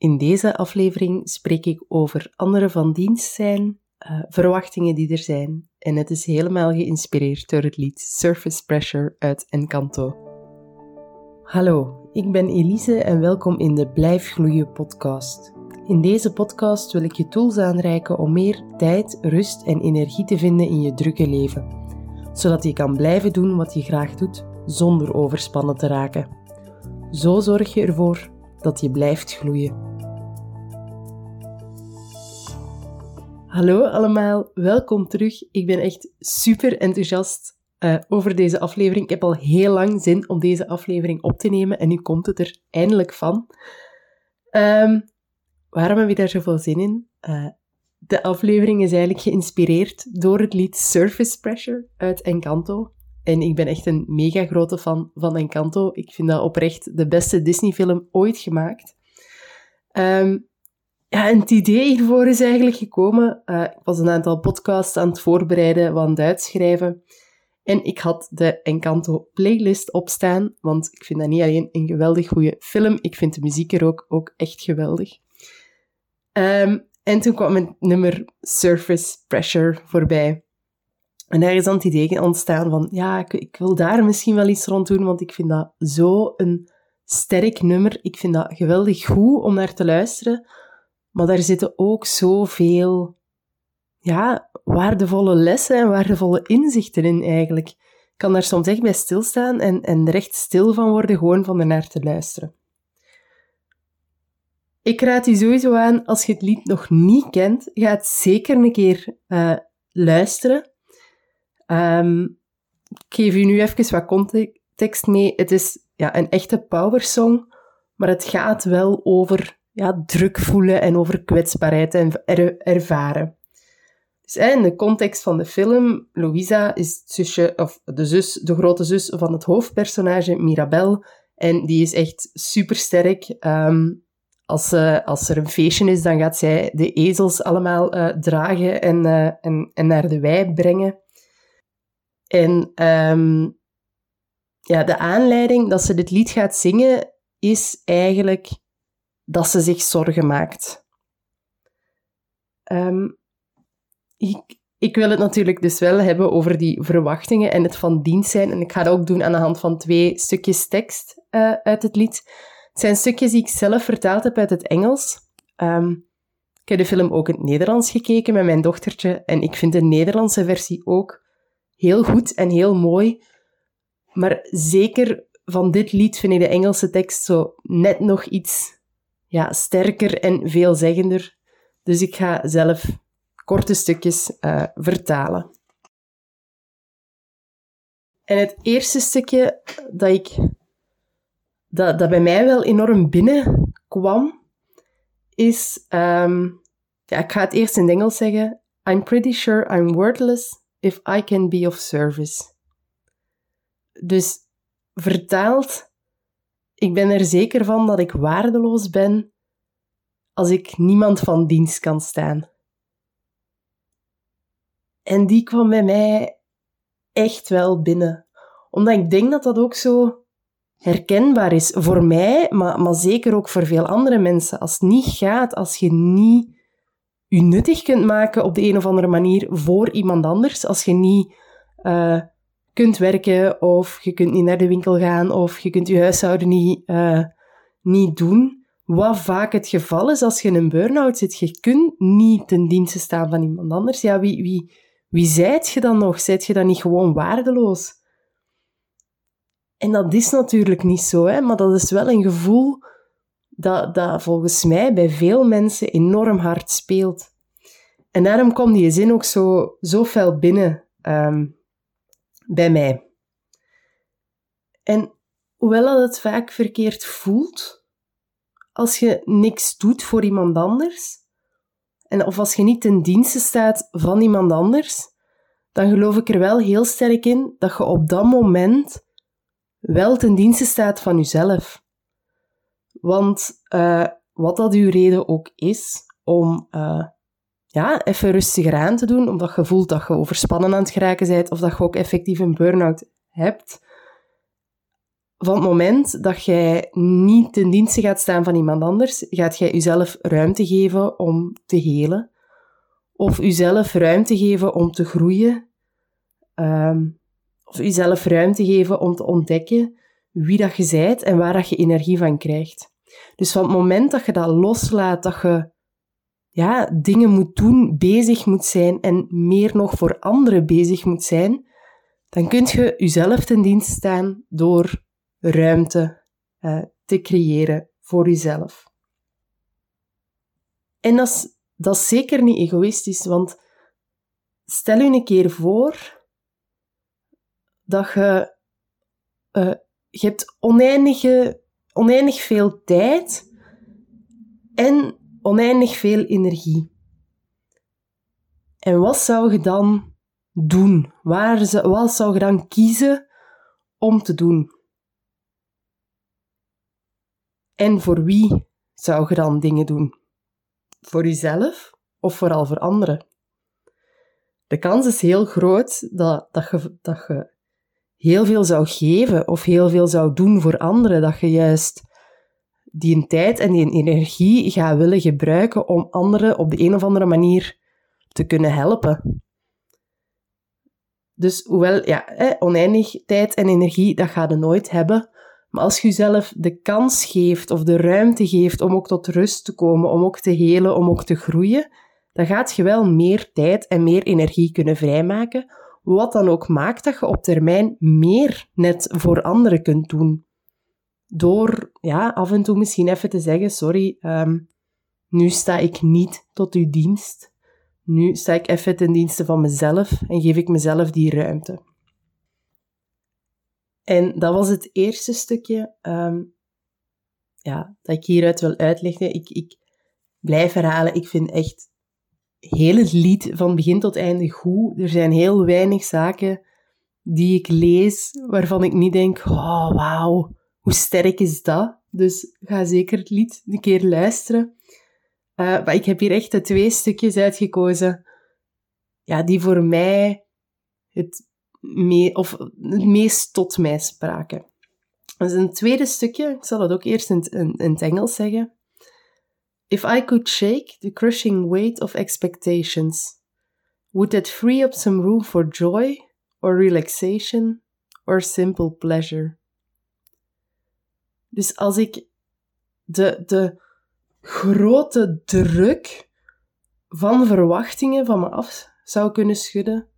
In deze aflevering spreek ik over andere van dienst zijn, uh, verwachtingen die er zijn. En het is helemaal geïnspireerd door het lied Surface Pressure uit Encanto. Hallo, ik ben Elise en welkom in de Blijf Gloeien podcast. In deze podcast wil ik je tools aanreiken om meer tijd, rust en energie te vinden in je drukke leven, zodat je kan blijven doen wat je graag doet zonder overspannen te raken. Zo zorg je ervoor dat je blijft gloeien. Hallo allemaal, welkom terug. Ik ben echt super enthousiast uh, over deze aflevering. Ik heb al heel lang zin om deze aflevering op te nemen en nu komt het er eindelijk van. Um, waarom heb ik daar zoveel zin in? Uh, de aflevering is eigenlijk geïnspireerd door het lied Surface Pressure uit Encanto. En ik ben echt een mega grote fan van Encanto. Ik vind dat oprecht de beste Disney-film ooit gemaakt. Um, ja, en het idee hiervoor is eigenlijk gekomen. Uh, ik was een aantal podcasts aan het voorbereiden, wat aan het uitschrijven. En ik had de Encanto playlist opstaan, want ik vind dat niet alleen een geweldig goede film, ik vind de muziek er ook, ook echt geweldig. Um, en toen kwam het nummer Surface Pressure voorbij. En daar is dan het idee ontstaan van, ja, ik, ik wil daar misschien wel iets rond doen, want ik vind dat zo een sterk nummer. Ik vind dat geweldig goed om naar te luisteren. Maar daar zitten ook zoveel ja, waardevolle lessen en waardevolle inzichten in eigenlijk. Ik kan daar soms echt bij stilstaan en, en er echt stil van worden, gewoon van ernaar te luisteren. Ik raad je sowieso aan, als je het lied nog niet kent, ga het zeker een keer uh, luisteren. Um, ik geef je nu even wat context mee. Het is ja, een echte powersong, maar het gaat wel over ja, druk voelen en over kwetsbaarheid en ervaren. Dus in de context van de film, Louisa is zusje, of de, zus, de grote zus van het hoofdpersonage Mirabel. En die is echt supersterk. Um, als, uh, als er een feestje is, dan gaat zij de ezels allemaal uh, dragen en, uh, en, en naar de wei brengen. En um, ja, de aanleiding dat ze dit lied gaat zingen is eigenlijk dat ze zich zorgen maakt. Um, ik, ik wil het natuurlijk dus wel hebben over die verwachtingen en het van dienst zijn. En ik ga dat ook doen aan de hand van twee stukjes tekst uh, uit het lied. Het zijn stukjes die ik zelf vertaald heb uit het Engels. Um, ik heb de film ook in het Nederlands gekeken met mijn dochtertje. En ik vind de Nederlandse versie ook heel goed en heel mooi. Maar zeker van dit lied vind ik de Engelse tekst zo net nog iets ja, sterker en veelzeggender. Dus ik ga zelf korte stukjes uh, vertalen. En het eerste stukje dat, ik, dat, dat bij mij wel enorm binnenkwam, is... Um, ja, ik ga het eerst in het Engels zeggen. I'm pretty sure I'm worthless if I can be of service. Dus vertaald ik ben er zeker van dat ik waardeloos ben als ik niemand van dienst kan staan. En die kwam bij mij echt wel binnen. Omdat ik denk dat dat ook zo herkenbaar is voor mij, maar, maar zeker ook voor veel andere mensen. Als het niet gaat, als je niet je nuttig kunt maken op de een of andere manier voor iemand anders, als je niet uh, kunt werken of je kunt niet naar de winkel gaan of je kunt je huishouden niet, uh, niet doen. Wat vaak het geval is als je in een burn-out zit. Je kunt niet ten dienste staan van iemand anders. Ja, wie, wie, wie zijt je dan nog? Zijt je dan niet gewoon waardeloos? En dat is natuurlijk niet zo, hè? maar dat is wel een gevoel dat, dat volgens mij bij veel mensen enorm hard speelt. En daarom kwam die zin ook zo, zo fel binnen. Um, bij mij. En hoewel het vaak verkeerd voelt, als je niks doet voor iemand anders, en of als je niet ten dienste staat van iemand anders, dan geloof ik er wel heel sterk in dat je op dat moment wel ten dienste staat van jezelf. Want uh, wat dat uw reden ook is om uh, ja, even rustiger aan te doen, omdat je voelt dat je overspannen aan het geraken bent of dat je ook effectief een burn-out hebt. van het moment dat jij niet ten dienste gaat staan van iemand anders, gaat jij jezelf ruimte geven om te helen. Of jezelf ruimte geven om te groeien. Ehm, of jezelf ruimte geven om te ontdekken wie dat je zijt en waar dat je energie van krijgt. Dus van het moment dat je dat loslaat, dat je ja, dingen moet doen, bezig moet zijn en meer nog voor anderen bezig moet zijn, dan kun je jezelf ten dienst staan door ruimte uh, te creëren voor jezelf. En dat is, dat is zeker niet egoïstisch, want stel je een keer voor dat je, uh, je hebt oneindige, oneindig veel tijd en oneindig veel energie. En wat zou je dan doen? Waar, wat zou je dan kiezen om te doen? En voor wie zou je dan dingen doen? Voor jezelf of vooral voor anderen? De kans is heel groot dat, dat, je, dat je heel veel zou geven of heel veel zou doen voor anderen, dat je juist die tijd en die energie gaat willen gebruiken om anderen op de een of andere manier te kunnen helpen. Dus hoewel, ja, oneindig tijd en energie, dat ga je nooit hebben. Maar als je jezelf de kans geeft of de ruimte geeft om ook tot rust te komen, om ook te helen, om ook te groeien, dan gaat je wel meer tijd en meer energie kunnen vrijmaken, wat dan ook maakt dat je op termijn meer net voor anderen kunt doen. Door ja, af en toe misschien even te zeggen, sorry, ehm, nu sta ik niet tot uw dienst. Nu sta ik even ten dienste van mezelf en geef ik mezelf die ruimte. En dat was het eerste stukje ehm, ja, dat ik hieruit wil uitleggen. Ik, ik blijf herhalen, ik vind echt heel het lied van begin tot einde goed. Er zijn heel weinig zaken die ik lees waarvan ik niet denk, oh wauw, hoe sterk is dat? Dus ga zeker het lied een keer luisteren. Uh, maar ik heb hier echt de twee stukjes uitgekozen ja, die voor mij het of het meest tot mij spraken. Dus een tweede stukje, ik zal het ook eerst in, in het Engels zeggen. If I could shake the crushing weight of expectations, would that free up some room for joy or relaxation or simple pleasure? Dus als ik de, de grote druk van verwachtingen van me af zou kunnen schudden,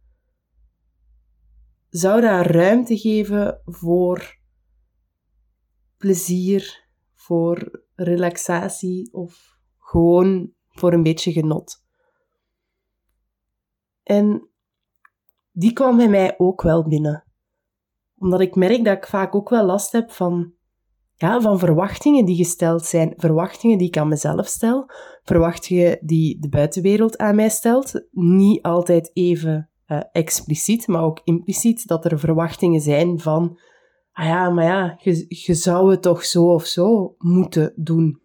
zou dat ruimte geven voor plezier, voor relaxatie of gewoon voor een beetje genot. En die kwam bij mij ook wel binnen. Omdat ik merk dat ik vaak ook wel last heb van, ja, van verwachtingen die gesteld zijn. Verwachtingen die ik aan mezelf stel. Verwachtingen die de buitenwereld aan mij stelt. Niet altijd even uh, expliciet, maar ook impliciet, dat er verwachtingen zijn van, ah ja, maar ja, je zou het toch zo of zo moeten doen.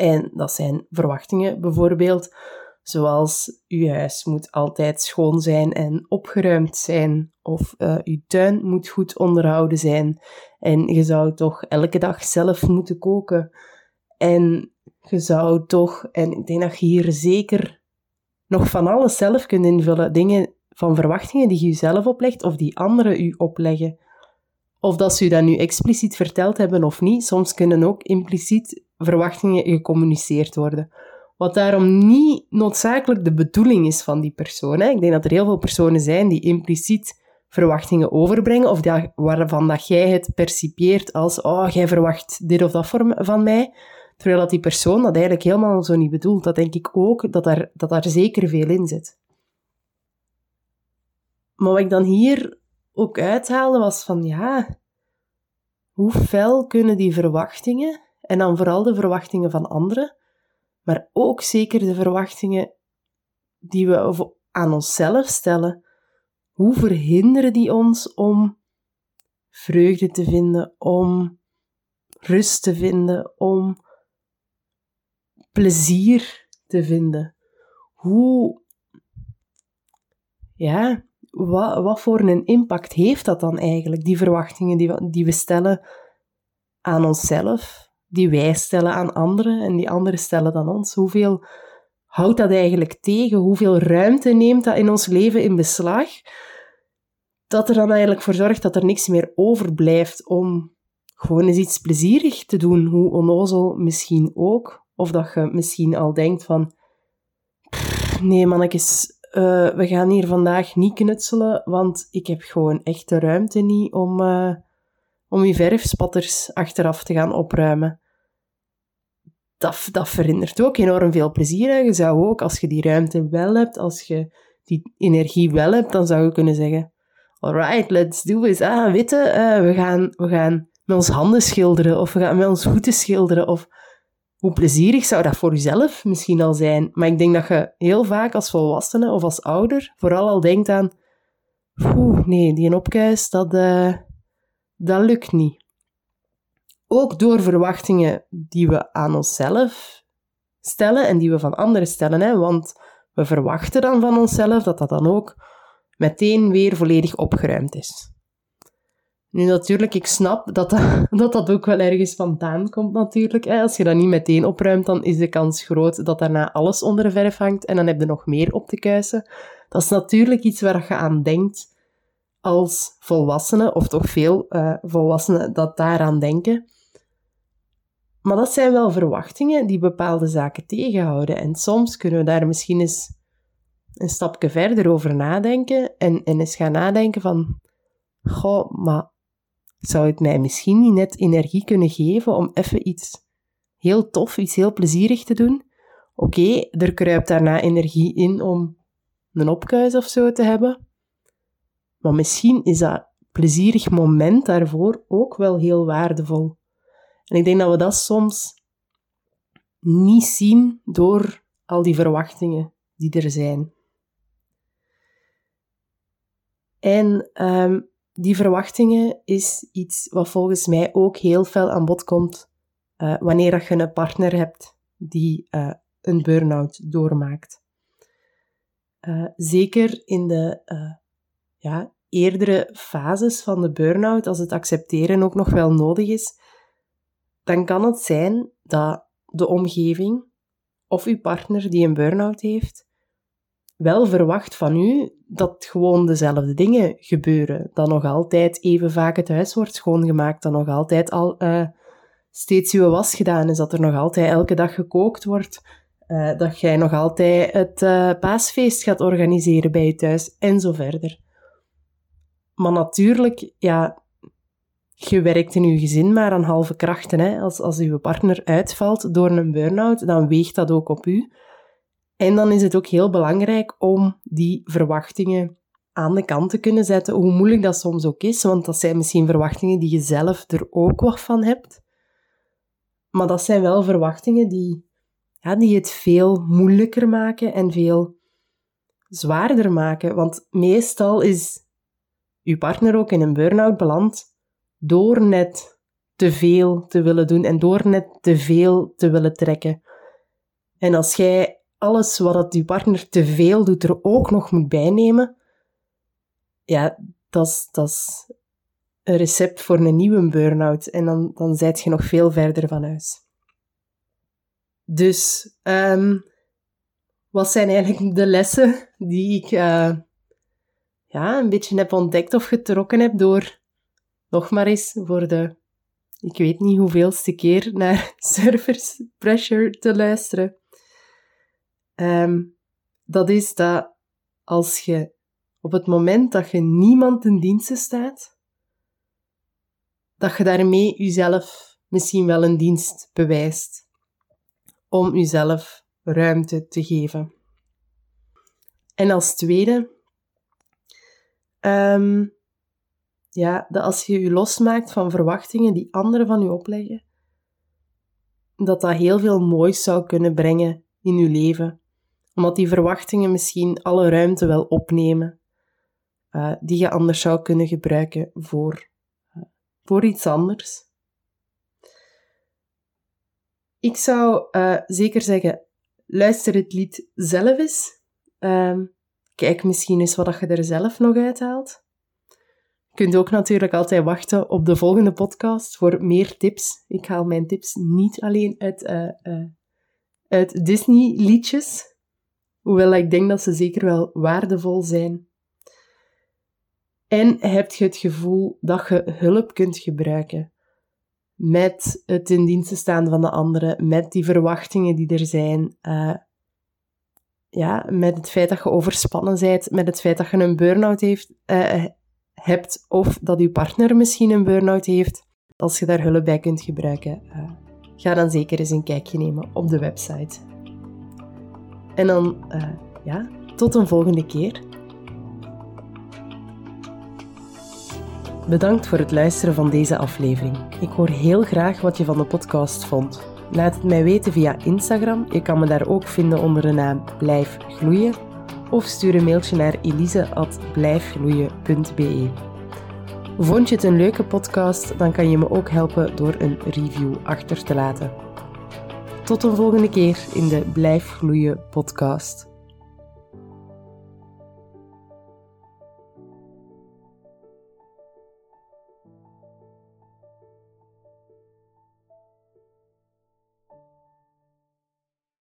En dat zijn verwachtingen bijvoorbeeld, zoals uw huis moet altijd schoon zijn en opgeruimd zijn, of uh, uw tuin moet goed onderhouden zijn, en je zou toch elke dag zelf moeten koken. En je zou toch, en ik denk dat je hier zeker nog van alles zelf kunt invullen, dingen van verwachtingen die je jezelf oplegt of die anderen u opleggen. Of dat ze u dat nu expliciet verteld hebben of niet, soms kunnen ook impliciet verwachtingen gecommuniceerd worden. Wat daarom niet noodzakelijk de bedoeling is van die persoon. Hè. Ik denk dat er heel veel personen zijn die impliciet verwachtingen overbrengen, of dat, waarvan dat jij het percipieert als oh, jij verwacht dit of dat van mij, terwijl dat die persoon dat eigenlijk helemaal zo niet bedoelt. Dat denk ik ook, dat daar, dat daar zeker veel in zit. Maar wat ik dan hier ook uithaalde was van ja, hoe fel kunnen die verwachtingen, en dan vooral de verwachtingen van anderen, maar ook zeker de verwachtingen die we aan onszelf stellen, hoe verhinderen die ons om vreugde te vinden, om rust te vinden, om plezier te vinden? Hoe, ja, wat, wat voor een impact heeft dat dan eigenlijk, die verwachtingen die we, die we stellen aan onszelf, die wij stellen aan anderen en die anderen stellen dan ons? Hoeveel houdt dat eigenlijk tegen? Hoeveel ruimte neemt dat in ons leven in beslag? Dat er dan eigenlijk voor zorgt dat er niks meer overblijft om gewoon eens iets plezierig te doen, hoe onnozel misschien ook. Of dat je misschien al denkt van, nee mannetjes, uh, we gaan hier vandaag niet knutselen, want ik heb gewoon echt de ruimte niet om, uh, om die verfspatters achteraf te gaan opruimen. Dat, dat verhindert ook enorm veel plezier. Je zou ook, als je die ruimte wel hebt, als je die energie wel hebt, dan zou je kunnen zeggen, alright, let's do it. Ah, witte, uh, we, gaan, we gaan met ons handen schilderen, of we gaan met ons voeten schilderen, of hoe plezierig zou dat voor jezelf misschien al zijn? Maar ik denk dat je heel vaak als volwassene of als ouder vooral al denkt aan... Oeh, nee, die opkuis, dat, uh, dat lukt niet. Ook door verwachtingen die we aan onszelf stellen en die we van anderen stellen. Hè? Want we verwachten dan van onszelf dat dat dan ook meteen weer volledig opgeruimd is. Nu natuurlijk, ik snap dat dat, dat, ook wel ergens vandaan komt natuurlijk. Als je dat niet meteen opruimt, dan is de kans groot dat daarna alles onder de verf hangt en dan heb je nog meer op te kuisen. Dat is natuurlijk iets waar je aan denkt als volwassene, of toch veel uh, volwassenen dat daaraan denken. Maar dat zijn wel verwachtingen die bepaalde zaken tegenhouden. En soms kunnen we daar misschien eens een stapje verder over nadenken en, en eens gaan nadenken van, goh, maar zou het mij misschien niet net energie kunnen geven om even iets heel tof, iets heel plezierig te doen? Oké, er kruipt daarna energie in om een opkuis of zo te hebben. Maar misschien is dat plezierig moment daarvoor ook wel heel waardevol. En ik denk dat we dat soms niet zien door al die verwachtingen die er zijn. En um, die verwachtingen is iets wat volgens mij ook heel fel aan bod komt uh, wanneer je een partner hebt die uh, een burn-out doormaakt. Uh, zeker in de ja, eerdere fases van de burn-out, als het accepteren ook nog wel nodig is, dan kan het zijn dat de omgeving of uw partner die een burn-out heeft, wel verwacht van u dat gewoon dezelfde dingen gebeuren. Dat nog altijd even vaak het huis wordt schoongemaakt, dat nog altijd al uh, steeds uw was gedaan is, dat er nog altijd elke dag gekookt wordt, uh, dat jij nog altijd het uh, paasfeest gaat organiseren bij je thuis en zo verder. Maar natuurlijk, ja, je werkt in je gezin maar aan halve krachten. Hè. Als, als uw partner uitvalt door een burn-out, dan weegt dat ook op u. En dan is het ook heel belangrijk om die verwachtingen aan de kant te kunnen zetten, hoe moeilijk dat soms ook is, want dat zijn misschien verwachtingen die je zelf er ook wat van hebt. Maar dat zijn wel verwachtingen die, ja, die het veel moeilijker maken en veel zwaarder maken. Want meestal is uw partner ook in een burn-out beland door net te veel te willen doen en door net te veel te willen trekken. En als jij alles wat je partner te veel doet er ook nog moet bijnemen, ja, dat is, een recept voor een nieuwe burn-out. En dan, dan zijt je nog veel verder van huis. Dus, um, wat zijn eigenlijk de lessen die ik uh, ja, een beetje heb ontdekt of getrokken heb door nog maar eens voor de, ik weet niet hoeveelste keer, naar Surfers Pressure te luisteren. Um, dat is dat als je op het moment dat je niemand in diensten staat, dat je daarmee jezelf misschien wel een dienst bewijst om jezelf ruimte te geven. En als tweede, um, ja, dat als je je losmaakt van verwachtingen die anderen van je opleggen, dat dat heel veel moois zou kunnen brengen in je leven omdat die verwachtingen misschien alle ruimte wel opnemen uh, die je anders zou kunnen gebruiken voor, uh, voor iets anders. Ik zou uh, zeker zeggen, luister het lied zelf eens. Ehm, Kijk misschien eens wat je er zelf nog uithaalt. Je kunt ook natuurlijk altijd wachten op de volgende podcast voor meer tips. Ik haal mijn tips niet alleen uit, uh, uit Disney-liedjes, hoewel ik denk dat ze zeker wel waardevol zijn. En heb je het gevoel dat je hulp kunt gebruiken met het in dienst staan van de anderen, met die verwachtingen die er zijn, uh, ja, met het feit dat je overspannen bent, met het feit dat je een burn-out heeft, uh, hebt of dat je partner misschien een burn-out heeft, als je daar hulp bij kunt gebruiken, uh, ga dan zeker eens een kijkje nemen op de website. En dan, ja, tot een volgende keer. Bedankt voor het luisteren van deze aflevering. Ik hoor heel graag wat je van de podcast vond. Laat het mij weten via Instagram. Je kan me daar ook vinden onder de naam Blijf Gloeien. Of stuur een mailtje naar elise.blijfgloeien.be. Vond je het een leuke podcast, dan kan je me ook helpen door een review achter te laten. Tot een volgende keer in de Blijf Gloeien podcast.